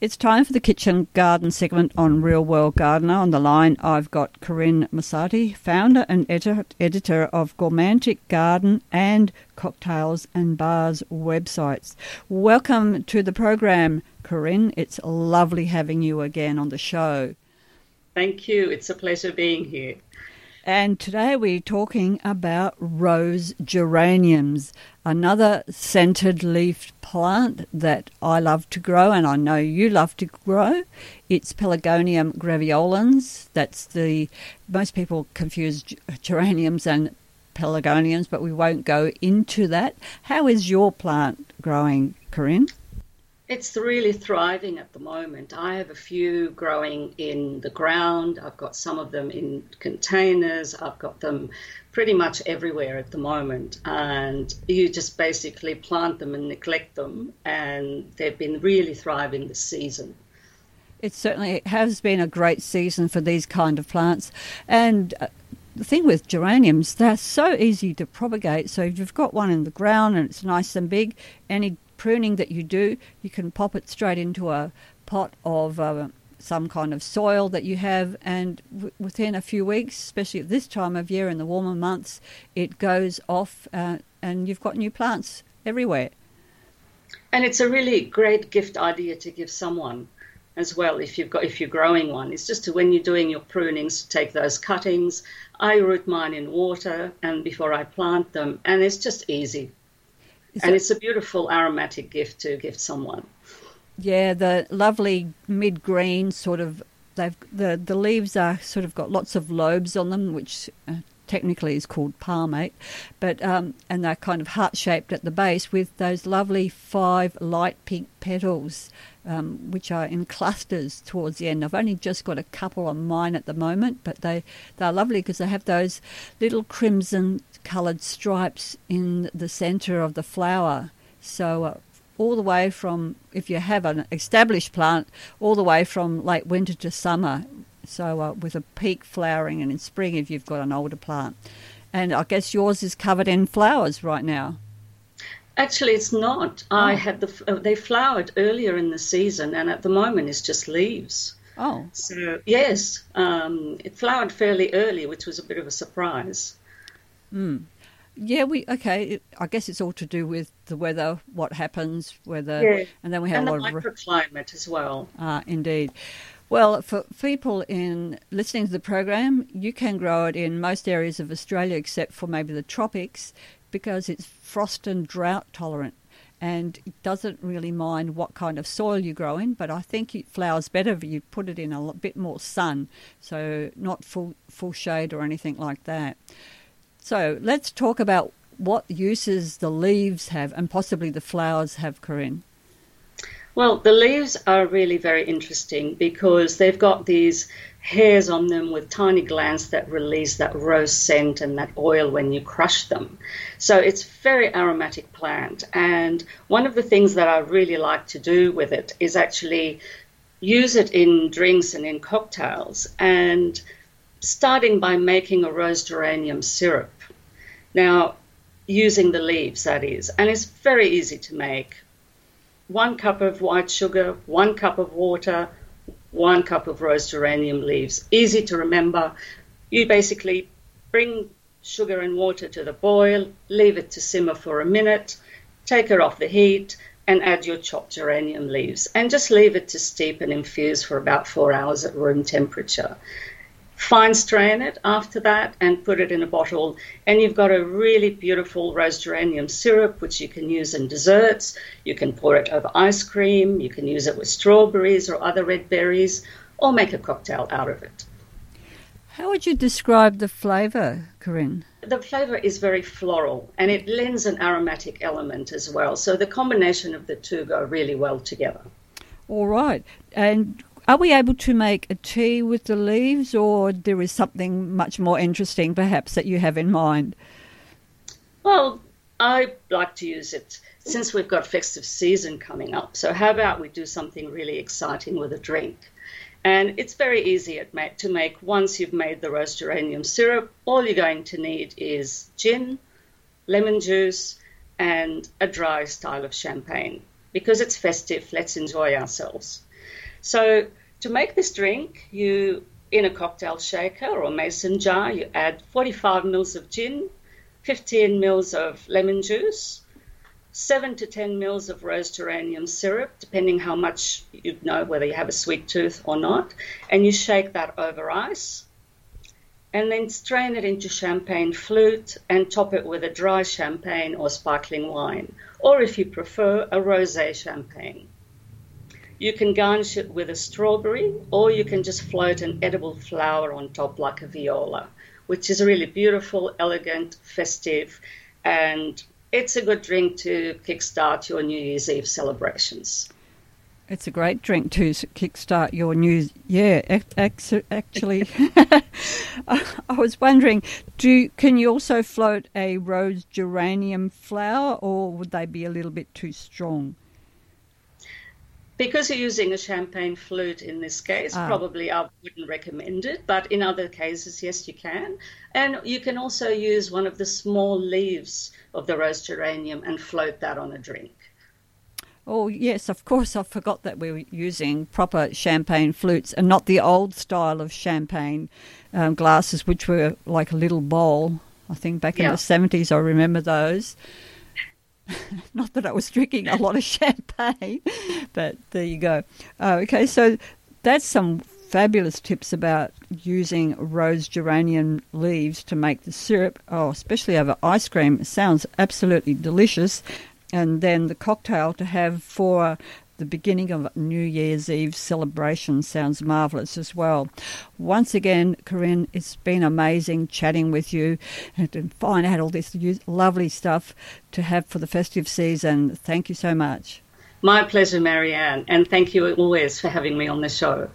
It's time for the kitchen garden segment on Real World Gardener. On the line, I've got Corinne Mossati, founder and editor of Gourmantic Garden and Cocktails and Bars websites. Welcome to the program, Corinne. It's lovely having you again on the show. Thank you. It's a pleasure being here. And today we're talking about rose geraniums, another scented leaf plant that I love to grow and I know you love to grow. It's Pelargonium graveolens. That's the most people confuse geraniums and pelargoniums, but we won't go into that. How is your plant growing, Corinne? It's really thriving at the moment. I have a few growing in the ground. I've got some of them in containers. I've got them pretty much everywhere at the moment. And you just basically plant them and neglect them, and they've been really thriving this season. It certainly has been a great season for these kind of plants. And uh, the thing with geraniums, they're so easy to propagate. So if you've got one in the ground and it's nice and big, any pruning that you do, you can pop it straight into a pot of uh, some kind of soil that you have, and w- within a few weeks, especially at this time of year in the warmer months, it goes off, uh, and you've got new plants everywhere. And it's a really great gift idea to give someone as well if you've got if you're growing one. It's just to, when you're doing your prunings, to take those cuttings. I root mine in water and before I plant them, and it's just easy. Is and it's a beautiful aromatic gift to give someone. Yeah, the lovely mid green sort of. They've the the leaves are sort of got lots of lobes on them, which uh, technically is called palmate, but um, and they're kind of heart shaped at the base with those lovely five light pink petals, um, which are in clusters towards the end. I've only just got a couple on mine at the moment, but they they're lovely because they have those little crimson coloured stripes in the centre of the flower. So uh, all the way from, if you have an established plant, all the way from late winter to summer. So uh, with a peak flowering, and in spring if you've got an older plant. And I guess yours is covered in flowers right now. Actually, it's not. Oh. I had the uh, they flowered earlier in the season, and at the moment it's just leaves. Oh, so yes, um, it flowered fairly early, which was a bit of a surprise. Mm. Yeah, we okay. I guess it's all to do with the weather, what happens, weather, yeah. and then we have and a lot of microclimate as well. Ah, indeed. Well, for people in listening to the program, you can grow it in most areas of Australia except for maybe the tropics because it's frost and drought tolerant and it doesn't really mind what kind of soil you grow in. But I think it flowers better if you put it in a bit more sun, so not full full shade or anything like that. So let's talk about what uses the leaves have and possibly the flowers have, Corinne. Well, the leaves are really very interesting because they've got these hairs on them with tiny glands that release that rose scent and that oil when you crush them. So it's very aromatic plant. And one of the things that I really like to do with it is actually use it in drinks and in cocktails and starting by making a rose geranium syrup. Now, using the leaves, that is, and it's very easy to make. One cup of white sugar, one cup of water, one cup of rose geranium leaves. Easy to remember. You basically bring sugar and water to the boil, leave it to simmer for a minute, take it off the heat, and add your chopped geranium leaves. And just leave it to steep and infuse for about four hours at room temperature fine strain it after that and put it in a bottle. And you've got a really beautiful rose geranium syrup, which you can use in desserts. You can pour it over ice cream. You can use it with strawberries or other red berries, or make a cocktail out of it. How would you describe the flavour, Corinne? The flavour is very floral and it lends an aromatic element as well. So the combination of the two go really well together. All right. And are we able to make a tea with the leaves, or there is something much more interesting, perhaps, that you have in mind? Well, I like to use it since we've got festive season coming up. So, how about we do something really exciting with a drink? And it's very easy to make once you've made the rose geranium syrup. All you're going to need is gin, lemon juice, and a dry style of champagne. Because it's festive, let's enjoy ourselves. So to make this drink, you in a cocktail shaker or mason jar, you add 45 mils of gin, 15 mils of lemon juice, 7 to 10 mils of rose geranium syrup, depending how much you know whether you have a sweet tooth or not, and you shake that over ice. And then strain it into champagne flute and top it with a dry champagne or sparkling wine, or if you prefer, a rose champagne. You can garnish it with a strawberry, or you can just float an edible flower on top like a viola, which is really beautiful, elegant, festive, and it's a good drink to kickstart your New Year's Eve celebrations. It's a great drink to kickstart your New Yeah, actually, I was wondering, do can you also float a rose geranium flower, or would they be a little bit too strong? Because you're using a champagne flute in this case, ah. probably I wouldn't recommend it. But in other cases, yes, you can. And you can also use one of the small leaves of the rose geranium and float that on a drink. Oh, yes, of course. I forgot that we were using proper champagne flutes and not the old style of champagne um, glasses, which were like a little bowl. I think back in the 70s, I remember those. Not that I was drinking a lot of champagne, but there you go. Uh, okay, so that's some fabulous tips about using rose geranium leaves to make the syrup. Oh, especially over ice cream. It sounds absolutely delicious. And then the cocktail to have for the beginning of New Year's Eve celebration sounds marvellous as well. Once again, Corinne, it's been amazing chatting with you and to find out all this lovely stuff to have for the festive season. Thank you so much. My pleasure, Marianne, and thank you always for having me on the show.